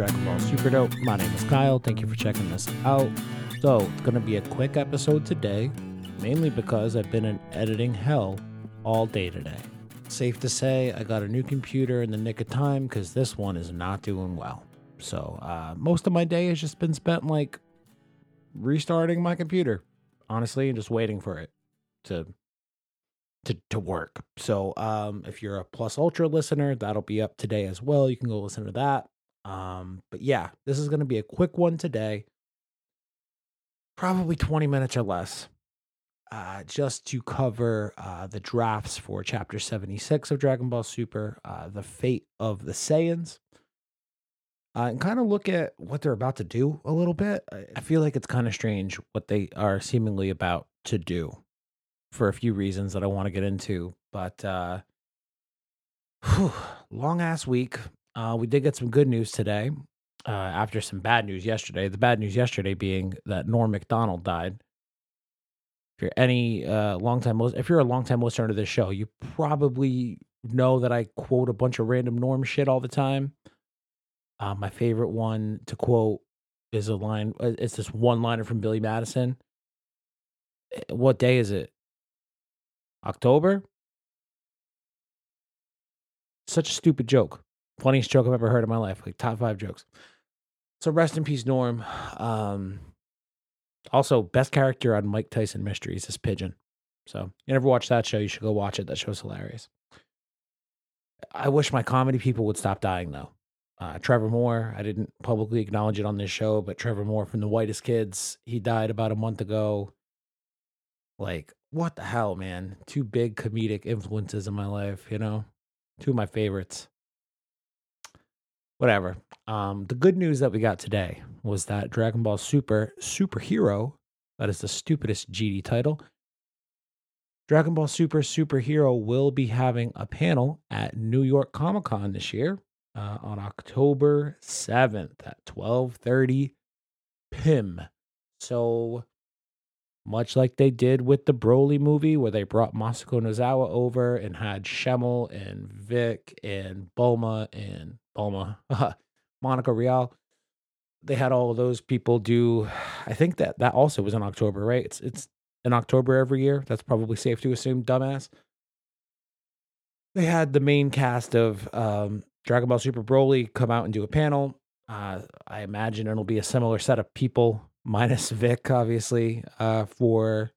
Dragon Ball Super Dope. My name is Kyle. Thank you for checking this out. So, it's going to be a quick episode today, mainly because I've been in editing hell all day today. Safe to say, I got a new computer in the nick of time because this one is not doing well. So, uh, most of my day has just been spent like restarting my computer, honestly, and just waiting for it to to, to work. So um, if you're a Plus Ultra listener, that'll be up today as well. You can go listen to that. Um, but yeah, this is going to be a quick one today, probably 20 minutes or less, uh, just to cover uh, the drafts for Chapter 76 of Dragon Ball Super, uh, the fate of the Saiyans. Uh, and kind of look at what they're about to do a little bit. I feel like it's kind of strange what they are seemingly about to do for a few reasons that I want to get into. But uh, long ass week. Uh, we did get some good news today uh, after some bad news yesterday. The bad news yesterday being that Norm Macdonald died. If you're any uh, long time, if you're a long time listener to this show, you probably know that I quote a bunch of random Norm shit all the time. Uh, my favorite one to quote is a line. Uh, it's this one liner from Billy Madison. Eh, what day is it? October? Such a stupid joke. Funniest joke I've ever heard in my life. Like top five jokes. So rest in peace, Norm. Um, also, best character on Mike Tyson Mysteries is Pigeon. So you never watched that show, you should go watch it. That show's hilarious. I wish my comedy people would stop dying though. Uh, Trevor Moore, I didn't publicly acknowledge it on this show, but Trevor Moore from The Whitest Kids, he died about a month ago. Like, what the hell, man? Two big comedic influences in my life, you know? Two of my favorites. Whatever. Um, the good news that we got today was that Dragon Ball Super Superhero, that is the stupidest GD title. Dragon Ball Super Superhero will be having a panel at New York Comic Con this year uh, on October 7th at 12:30 p.m. So much like they did with the Broly movie, where they brought Masako Nozawa over and had Schemmel and Vic and Bulma and Bulma, Monica Rial. They had all of those people do. I think that that also was in October, right? It's it's in October every year. That's probably safe to assume, dumbass. They had the main cast of um, Dragon Ball Super Broly come out and do a panel. Uh, I imagine it'll be a similar set of people minus Vic, obviously, uh, for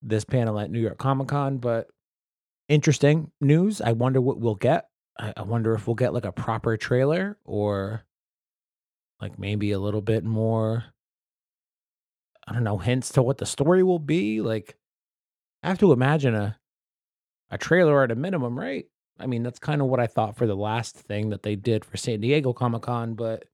this panel at New York Comic Con. But interesting news. I wonder what we'll get. I, I wonder if we'll get like a proper trailer or like maybe a little bit more. I don't know hints to what the story will be. Like, I have to imagine a a trailer at a minimum, right? I mean, that's kind of what I thought for the last thing that they did for San Diego Comic Con, but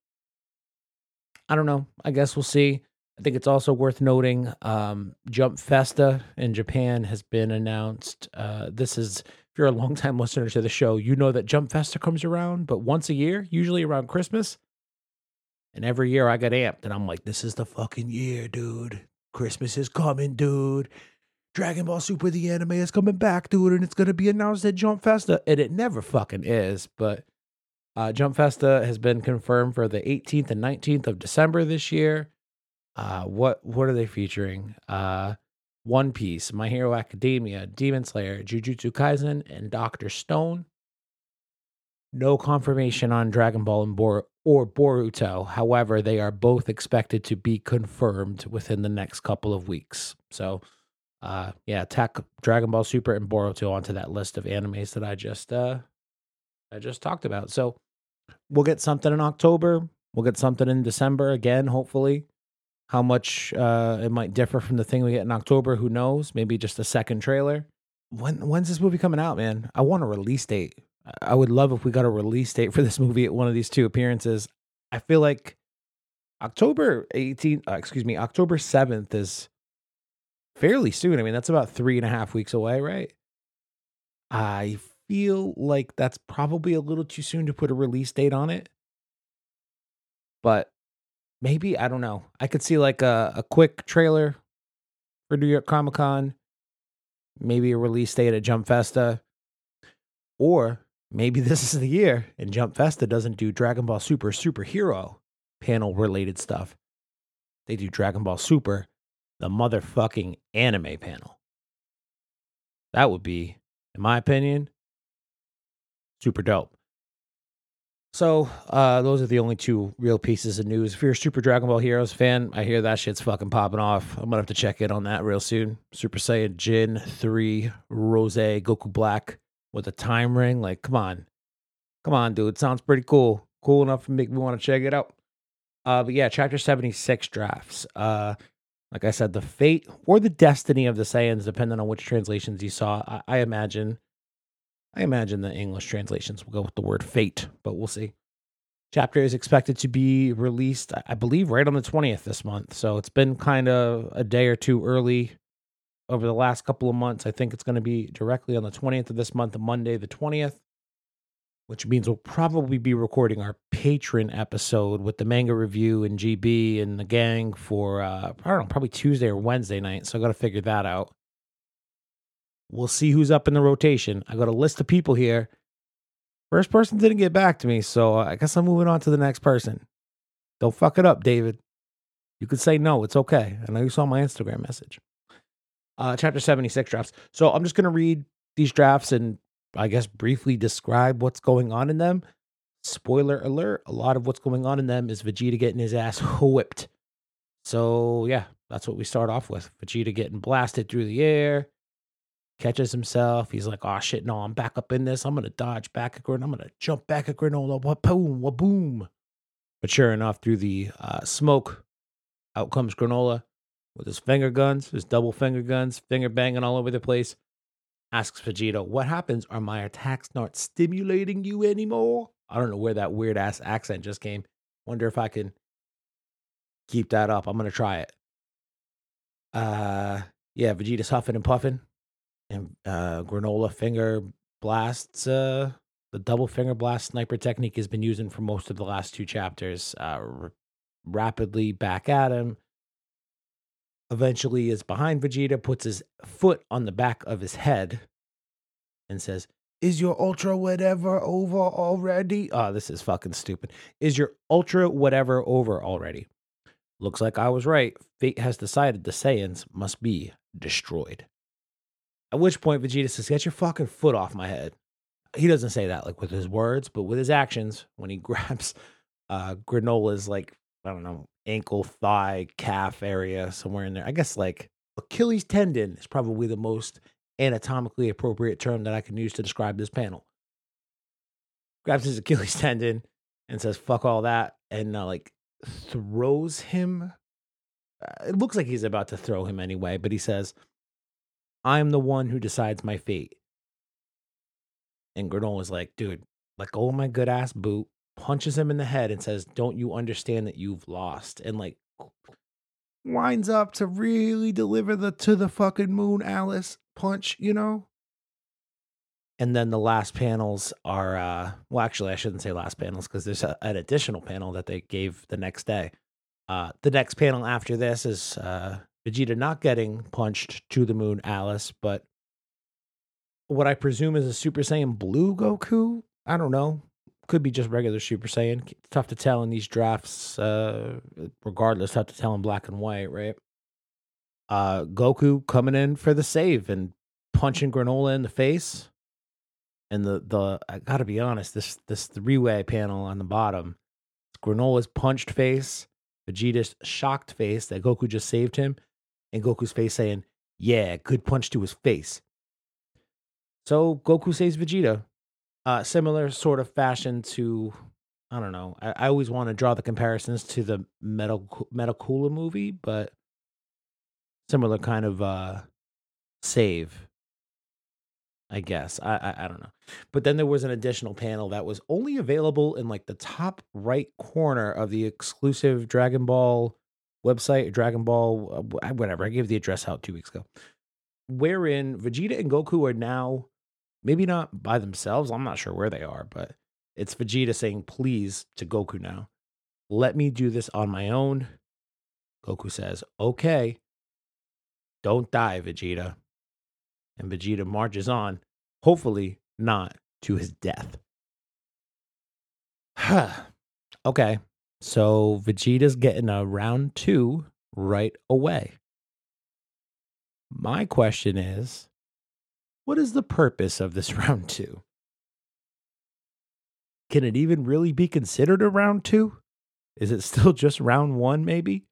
I don't know. I guess we'll see. I think it's also worth noting um, Jump Festa in Japan has been announced. Uh, this is, if you're a longtime listener to the show, you know that Jump Festa comes around, but once a year, usually around Christmas. And every year I get amped and I'm like, this is the fucking year, dude. Christmas is coming, dude. Dragon Ball Super, the anime is coming back, dude, and it's going to be announced at Jump Festa. And it never fucking is, but uh, Jump Festa has been confirmed for the 18th and 19th of December this year. Uh, what what are they featuring? Uh, One Piece, My Hero Academia, Demon Slayer, Jujutsu Kaisen, and Doctor Stone. No confirmation on Dragon Ball and Bor- or Boruto. However, they are both expected to be confirmed within the next couple of weeks. So, uh, yeah, tack Dragon Ball Super and Boruto onto that list of animes that I just uh, I just talked about. So, we'll get something in October. We'll get something in December again, hopefully. How much uh, it might differ from the thing we get in October, who knows? Maybe just a second trailer. When when's this movie coming out, man? I want a release date. I would love if we got a release date for this movie at one of these two appearances. I feel like October 18th, uh, excuse me, October 7th is fairly soon. I mean, that's about three and a half weeks away, right? I feel like that's probably a little too soon to put a release date on it. But maybe I don't know. I could see like a, a quick trailer for New York Comic Con, maybe a release date at Jump Festa, or maybe this is the year and Jump Festa doesn't do Dragon Ball Super superhero panel related stuff. They do Dragon Ball Super, the motherfucking anime panel. That would be, in my opinion, super dope. So, uh, those are the only two real pieces of news. If you're a Super Dragon Ball Heroes fan, I hear that shit's fucking popping off. I'm gonna have to check in on that real soon. Super Saiyan Jin 3 Rose Goku Black with a time ring. Like, come on. Come on, dude. Sounds pretty cool. Cool enough to make me want to check it out. Uh, but yeah, chapter 76 drafts. Uh, like I said, the fate or the destiny of the Saiyans, depending on which translations you saw. I, I imagine I imagine the English translations will go with the word fate, but we'll see. Chapter is expected to be released, I believe, right on the 20th this month. So it's been kind of a day or two early over the last couple of months. I think it's going to be directly on the 20th of this month, Monday, the 20th, which means we'll probably be recording our patron episode with the manga review and GB and the gang for, uh, I don't know, probably Tuesday or Wednesday night. So I got to figure that out. We'll see who's up in the rotation. I got a list of people here. First person didn't get back to me, so I guess I'm moving on to the next person. Don't fuck it up, David. You could say no, it's okay. I know you saw my Instagram message. Uh, chapter 76 drafts. So I'm just going to read these drafts and I guess briefly describe what's going on in them. Spoiler alert, a lot of what's going on in them is Vegeta getting his ass whipped. So yeah, that's what we start off with. Vegeta getting blasted through the air, catches himself. He's like, oh shit, no, I'm back up in this. I'm gonna dodge back a Granolah. I'm gonna jump back a Granolah. What boom, what boom. But sure enough, through the uh, smoke, out comes Granolah with his finger guns, his double finger guns, finger banging all over the place. Asks Vegeta, what happens? Are my attacks not stimulating you anymore? I don't know where that weird ass accent just came. Wonder if I can keep that up. I'm gonna try it. Uh yeah, Vegeta's huffing and puffing and uh, Granolah finger blasts. Uh, the double finger blast sniper technique has been using for most of the last two chapters. Uh, r- rapidly back at him. Eventually, is behind Vegeta, puts his foot on the back of his head, and says, "Is your ultra whatever over already?" Oh, this is fucking stupid. Is your ultra whatever over already? Looks like I was right. Fate has decided the Saiyans must be destroyed. At which point Vegeta says, Get your fucking foot off my head. He doesn't say that like with his words, but with his actions, when he grabs uh Granolah's like, I don't know, ankle, thigh, calf area, somewhere in there. I guess like Achilles tendon is probably the most anatomically appropriate term that I can use to describe this panel. Grabs his Achilles tendon and says, fuck all that, and uh, like throws him. Uh, it looks like he's about to throw him anyway, but he says, I'm the one who decides my fate. And Granolah's like, dude, let go of my good ass boot, punches him in the head and says, Don't you understand that you've lost? And like winds up to really deliver the to the fucking moon Alice punch, you know? And then the last panels are uh well actually I shouldn't say last panels because there's a, an additional panel that they gave the next day. Uh the next panel after this is uh Vegeta not getting punched to the moon, Alice, but what I presume is a Super Saiyan Blue Goku. I don't know. Could be just regular Super Saiyan. tough to tell in these drafts. Uh, regardless, tough to tell in black and white, right? Uh, Goku coming in for the save and punching Granolah in the face. And the the I gotta be honest, this this three way panel on the bottom, Granolah's punched face, Vegeta's shocked face that Goku just saved him, and Goku's face saying, Yeah, good punch to his face. So Goku saves Vegeta. Uh, similar sort of fashion to, I don't know. I, I always want to draw the comparisons to the Metal Metacooler movie, but similar kind of uh, save. I guess I, I I don't know, but then there was an additional panel that was only available in like the top right corner of the exclusive Dragon Ball website, Dragon Ball, uh, whatever. I gave the address out two weeks ago, wherein Vegeta and Goku are now maybe not by themselves. I'm not sure where they are, but it's Vegeta saying, please, to Goku now, let me do this on my own. Goku says, okay, don't die, Vegeta. And Vegeta marches on, hopefully not to his death. Okay. So Vegeta's getting a round two right away. My question is what is the purpose of this round two? Can it even really be considered a round two? Is it still just round one, maybe?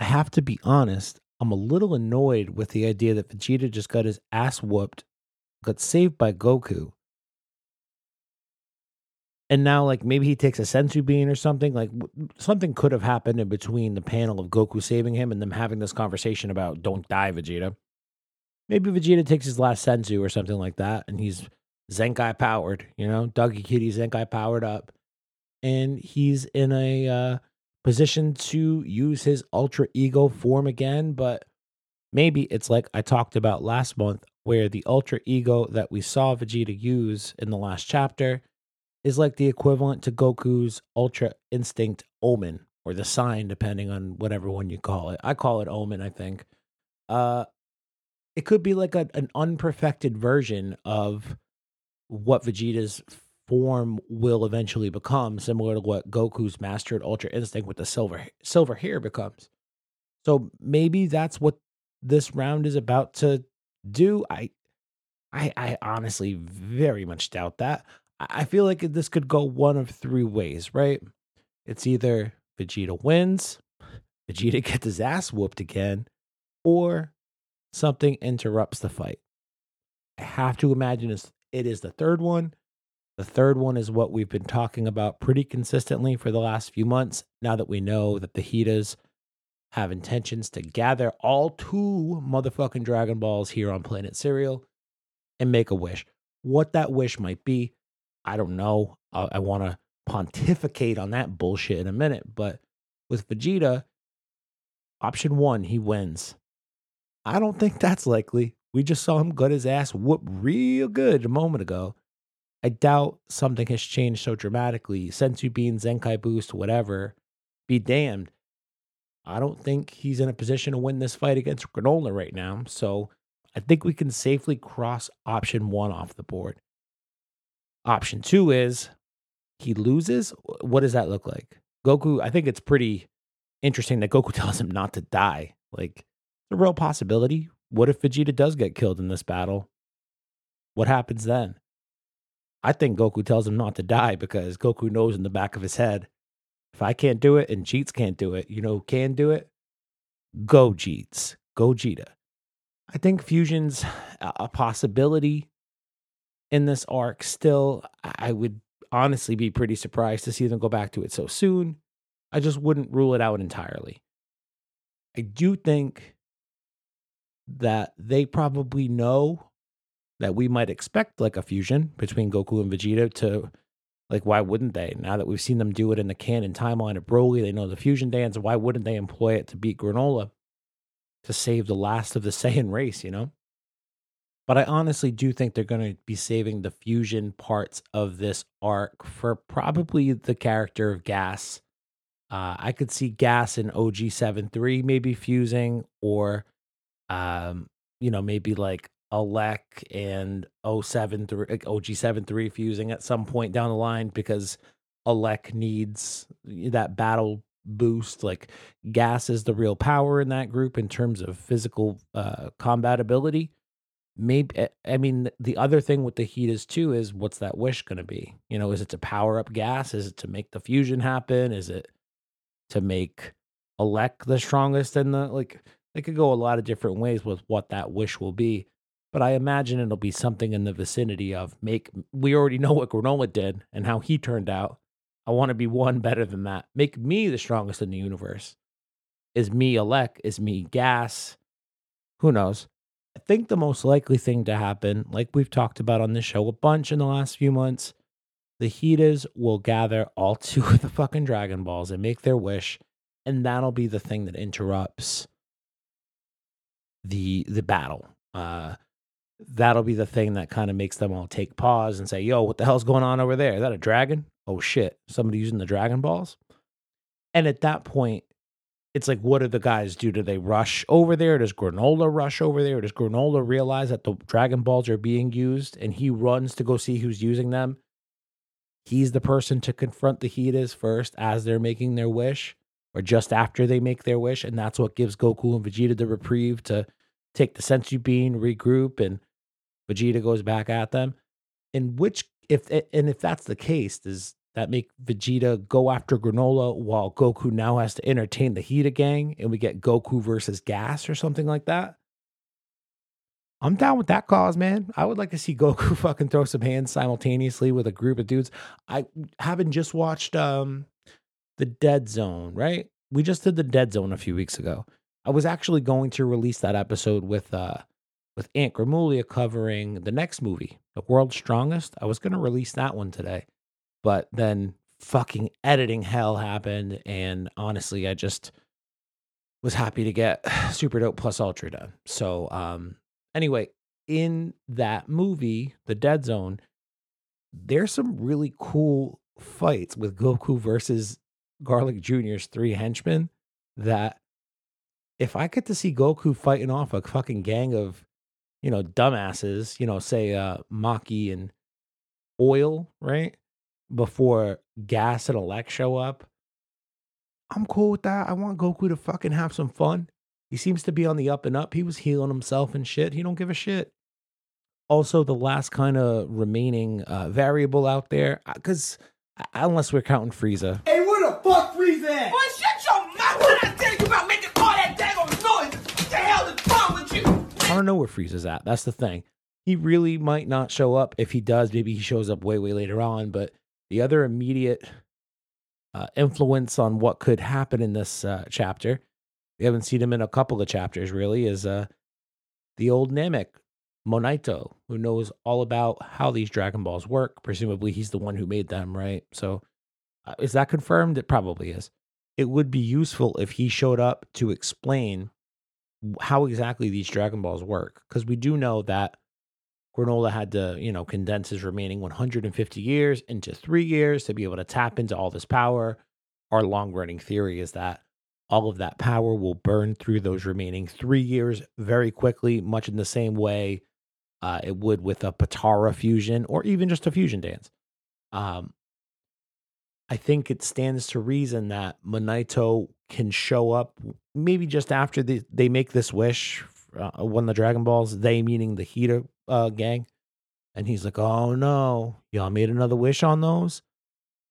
I have to be honest, I'm a little annoyed with the idea that Vegeta just got his ass whooped, got saved by Goku. And now, like, maybe he takes a senzu bean or something. Like, something could have happened in between the panel of Goku saving him and them having this conversation about don't die, Vegeta. Maybe Vegeta takes his last senzu or something like that, and he's Zenkai powered, you know, Dougie Kitty Zenkai powered up and he's in a uh, position to use his ultra ego form again. But maybe it's like I talked about last month, where the ultra ego that we saw Vegeta use in the last chapter is like the equivalent to Goku's ultra instinct omen or the sign, depending on whatever one you call it. I call it omen, I think. Uh, it could be like a, an unperfected version of what Vegeta's form will eventually become, similar to what Goku's mastered Ultra Instinct with the silver silver hair becomes. So maybe that's what this round is about to do. I I I honestly very much doubt that. I feel like this could go one of three ways, right? It's either Vegeta wins, Vegeta gets his ass whooped again, or something interrupts the fight. I have to imagine it is the third one the third one is what we've been talking about pretty consistently for the last few months. Now that we know that the Heetas have intentions to gather all two motherfucking Dragon Balls here on Planet Cereal and make a wish. What that wish might be, I don't know. Uh, I, I want to pontificate on that bullshit in a minute. But with Vegeta, option one, he wins. I don't think that's likely. We just saw him gut his ass whoop real good a moment ago. I doubt something has changed so dramatically. Senzu Bean, Zenkai Boost, whatever, be damned. I don't think he's in a position to win this fight against Granolah right now. So I think we can safely cross option one off the board. Option two is he loses. What does that look like? Goku, I think it's pretty interesting that Goku tells him not to die. Like, a real possibility. What if Vegeta does get killed in this battle? What happens then? I think Goku tells him not to die because Goku knows in the back of his head, if I can't do it and Jeets can't do it, you know can do it? Go Jeets. Go Gogeta. I think fusion's a possibility in this arc. Still, I would honestly be pretty surprised to see them go back to it so soon. I just wouldn't rule it out entirely. I do think that they probably know that we might expect like a fusion between Goku and Vegeta to like why wouldn't they? Now that we've seen them do it in the canon timeline of Broly, they know the fusion dance. Why wouldn't they employ it to beat Granolah to save the last of the Saiyan race, you know? But I honestly do think they're going to be saving the fusion parts of this arc for probably the character of Gas. Uh, I could see Gas and OG 7-3 maybe fusing, or, um, you know, maybe like Elec and 07 OG73 fusing at some point down the line because Elec needs that battle boost. Like gas is the real power in that group in terms of physical uh, combat ability. Maybe eh, I mean the other thing with the heat is too is what's that wish going to be? You know, is it to power up gas? Is it to make the fusion happen? Is it to make Elec the strongest? And the like, it could go a lot of different ways with what that wish will be but I imagine it'll be something in the vicinity of make. We already know what Granolah did and how he turned out. I want to be one better than that. Make me the strongest in the universe. Is me Elec? Is me Gas? Who knows? I think the most likely thing to happen, like we've talked about on this show a bunch in the last few months, the Heetas will gather all two of the fucking Dragon Balls and make their wish, and that'll be the thing that interrupts the the battle. Uh, that'll be the thing that kind of makes them all take pause and say, yo, what the hell's going on over there? Is that a dragon? Oh shit, somebody using the Dragon Balls? And at that point, it's like, what do the guys do? Do they rush over there? Does Granolah rush over there? Does Granolah realize that the Dragon Balls are being used and he runs to go see who's using them? He's the person to confront the Heetas first as they're making their wish or just after they make their wish. And that's what gives Goku and Vegeta the reprieve to take the senzu bean, regroup, and Vegeta goes back at them. In which, if and if that's the case, does that make Vegeta go after Granolah while Goku now has to entertain the Heeta gang and we get Goku versus Gas or something like that? I'm down with that cause, man. I would like to see Goku fucking throw some hands simultaneously with a group of dudes. I haven't just watched um the Dead Zone, right? We just did the Dead Zone a few weeks ago. I was actually going to release that episode with uh with Aunt Gramulia covering the next movie, The World's Strongest. I was going to release that one today. But then fucking editing hell happened. And honestly, I just was happy to get Super Dope Plus Ultra done. So, um, anyway, in that movie, The Dead Zone, there's some really cool fights with Goku versus Garlic Jr.'s three henchmen that if I get to see Goku fighting off a fucking gang of, you know, dumbasses, you know, say uh Maki and Oil, right? Before Gas and Elec show up. I'm cool with that. I want Goku to fucking have some fun. He seems to be on the up and up. He was healing himself and shit. He don't give a shit. Also, the last kind of remaining uh, variable out there, because uh, unless we're counting Frieza. Hey, where the fuck Frieza at? Boy, shut your mouth when I tell you about making all that daggone noise. What the hell is wrong with you? I don't know where Frieza's at. That's the thing. He really might not show up. If he does, maybe he shows up way, way later on. But the other immediate uh, influence on what could happen in this uh, chapter, we haven't seen him in a couple of chapters really, is uh, the old Namek, Monito, who knows all about how these Dragon Balls work. Presumably, he's the one who made them, right? So, uh, is that confirmed? It probably is. It would be useful if he showed up to explain how exactly these Dragon Balls work, because we do know that Granola had to, you know, condense his remaining 150 years into three years to be able to tap into all this power. Our long running theory is that all of that power will burn through those remaining three years very quickly, much in the same way uh, it would with a Potara fusion or even just a fusion dance. Um, I think it stands to reason that Monito can show up maybe just after the, they make this wish uh, when the Dragon Balls, they meaning the Heeta uh, gang. And he's like, oh no, y'all made another wish on those?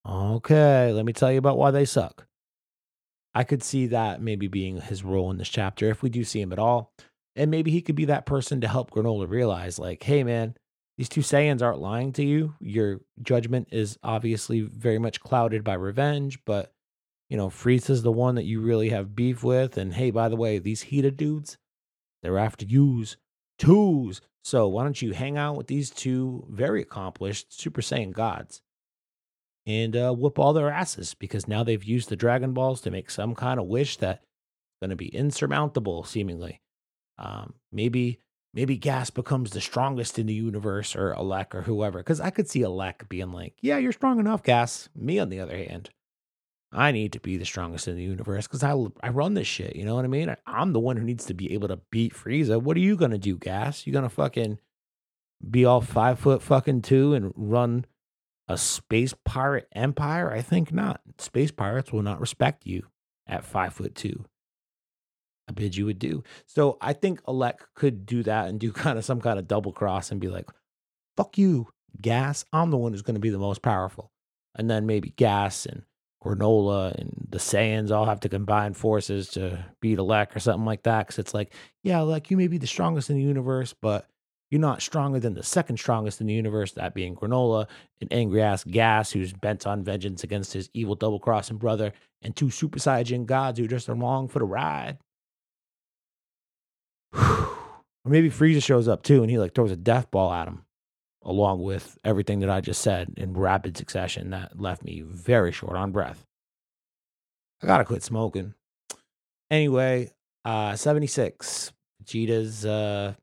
Okay, let me tell you about why they suck. I could see that maybe being his role in this chapter if we do see him at all. And maybe he could be that person to help Granolah realize, like, hey man, these two Saiyans aren't lying to you. Your judgment is obviously very much clouded by revenge, but you know, Frieza's the one that you really have beef with. And hey, by the way, these Heeta dudes, they're after yous, twos. So why don't you hang out with these two very accomplished Super Saiyan gods and uh, whoop all their asses because now they've used the Dragon Balls to make some kind of wish that's going to be insurmountable, seemingly. Um, maybe maybe Gas becomes the strongest in the universe or Elec or whoever. Because I could see Elec being like, yeah, you're strong enough, Gas. Me, on the other hand, I need to be the strongest in the universe because I, I run this shit. You know what I mean? I, I'm the one who needs to be able to beat Frieza. What are you going to do, Gas? You going to fucking be all five foot fucking two and run a space pirate empire? I think not. Space pirates will not respect you at five foot two. I bid you would do. So I think Elec could do that and do kind of some kind of double cross and be like, fuck you, Gas. I'm the one who's going to be the most powerful. And then maybe Gas and Granolah and the Saiyans all have to combine forces to beat Elec or something like that. Because it's like, yeah, like you may be the strongest in the universe, but you're not stronger than the second strongest in the universe, that being Granolah, an angry ass Gas who's bent on vengeance against his evil double crossing brother, and two Super Saiyan gods who just are along for the ride. or maybe Frieza shows up too and he like throws a death ball at him along with everything that I just said in rapid succession that left me very short on breath. I gotta quit smoking. Anyway, uh 76. Vegeta's uh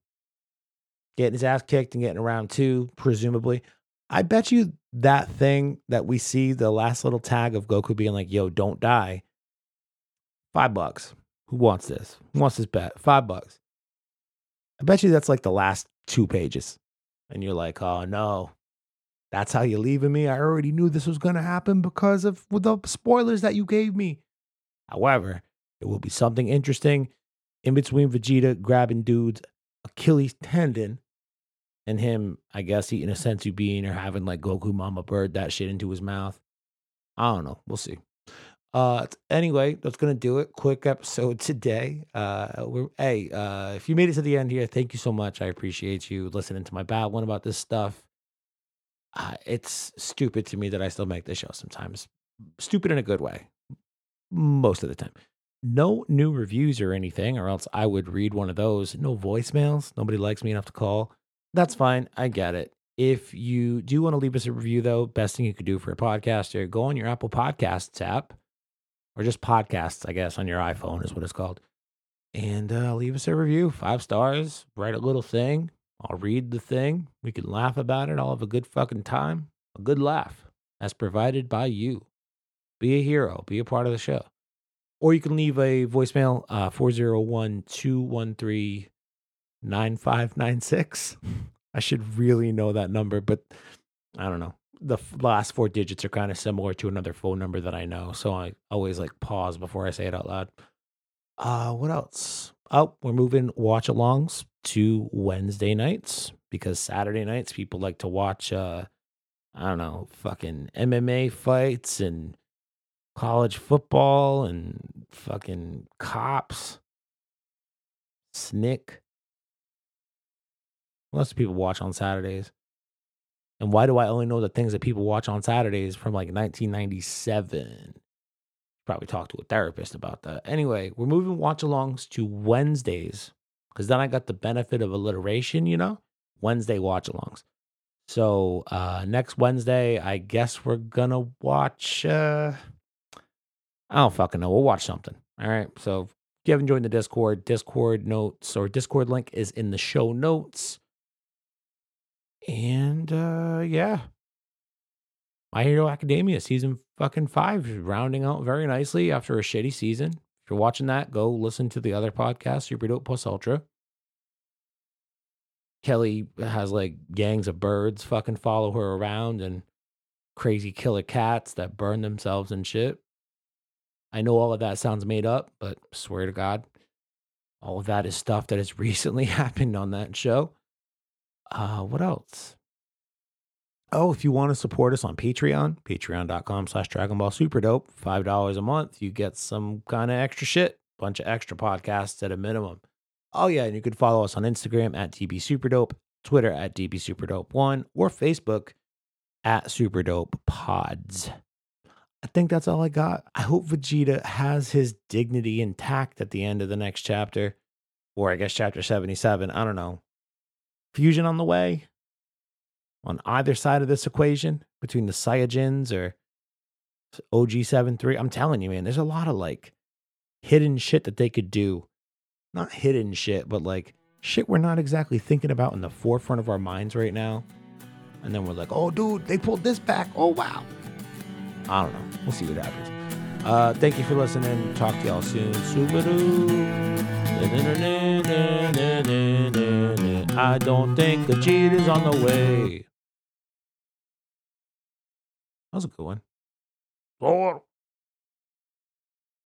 getting his ass kicked and getting around two, presumably. I bet you that thing that we see, the last little tag of Goku being like, yo, don't die. Five bucks. Who wants this? Who wants this bet? Five bucks. I bet you that's like the last two pages. And you're like, oh no, that's how you're leaving me. I already knew this was going to happen because of the spoilers that you gave me. However, it will be something interesting in between Vegeta grabbing dude's Achilles tendon and him, I guess, eating a senzu bean or having like Goku Mama Bird that shit into his mouth. I don't know. We'll see. Uh, anyway, that's gonna do it. Quick episode today. Uh, we're hey, uh, if you made it to the end here, thank you so much. I appreciate you listening to my bad one about this stuff. Uh, it's stupid to me that I still make this show sometimes. Stupid in a good way, most of the time. No new reviews or anything, or else I would read one of those. No voicemails. Nobody likes me enough to call. That's fine. I get it. If you do want to leave us a review, though, best thing you could do for a podcaster, go on your Apple Podcasts app or just podcasts, I guess, on your iPhone is what it's called. And uh, leave us a review, five stars, write a little thing. I'll read the thing. We can laugh about it. I'll have a good fucking time, a good laugh as provided by you. Be a hero, be a part of the show. Or you can leave a voicemail, uh, 401 213 9596. I should really know that number, but I don't know the last four digits are kind of similar to another phone number that I know. So I always like pause before I say it out loud. Uh, what else? Oh, we're moving watch alongs to Wednesday nights because Saturday nights people like to watch, uh, I don't know, fucking MMA fights and college football and fucking cops, snick. Lots of people watch on Saturdays. And why do I only know the things that people watch on Saturdays from like 1997? Probably talk to a therapist about that. Anyway, we're moving watch alongs to Wednesdays because then I got the benefit of alliteration, you know? Wednesday watch alongs. So uh next Wednesday, I guess we're gonna watch uh I don't fucking know. We'll watch something. All right. So if you haven't joined the Discord, Discord notes or Discord link is in the show notes. And uh yeah. My Hero Academia season fucking five rounding out very nicely after a shitty season. If you're watching that, go listen to the other podcast, Super Dope Plus Ultra. Kelly has like gangs of birds fucking follow her around and crazy killer cats that burn themselves and shit. I know all of that sounds made up, but swear to God, all of that is stuff that has recently happened on that show. Uh, what else? Oh, if you want to support us on Patreon, patreon.com slash Dragon Ball Super Dope, $5 a month, you get some kind of extra shit, bunch of extra podcasts at a minimum. Oh, yeah, and you can follow us on Instagram at DB Superdope, Twitter at DB Superdope1, or Facebook at Superdope Pods. I think that's all I got. I hope Vegeta has his dignity intact at the end of the next chapter, or I guess chapter 77. I don't know fusion on the way on either side of this equation between the Saiyajins or OG73. I'm telling you, man, there's a lot of like hidden shit that they could do. Not hidden shit, but like shit we're not exactly thinking about in the forefront of our minds right now. And then we're like, oh, dude, they pulled this back. Oh, wow. I don't know. We'll see what happens. Uh, thank you for listening. Talk to y'all soon. I don't think a cheat is on the way. That was a good one.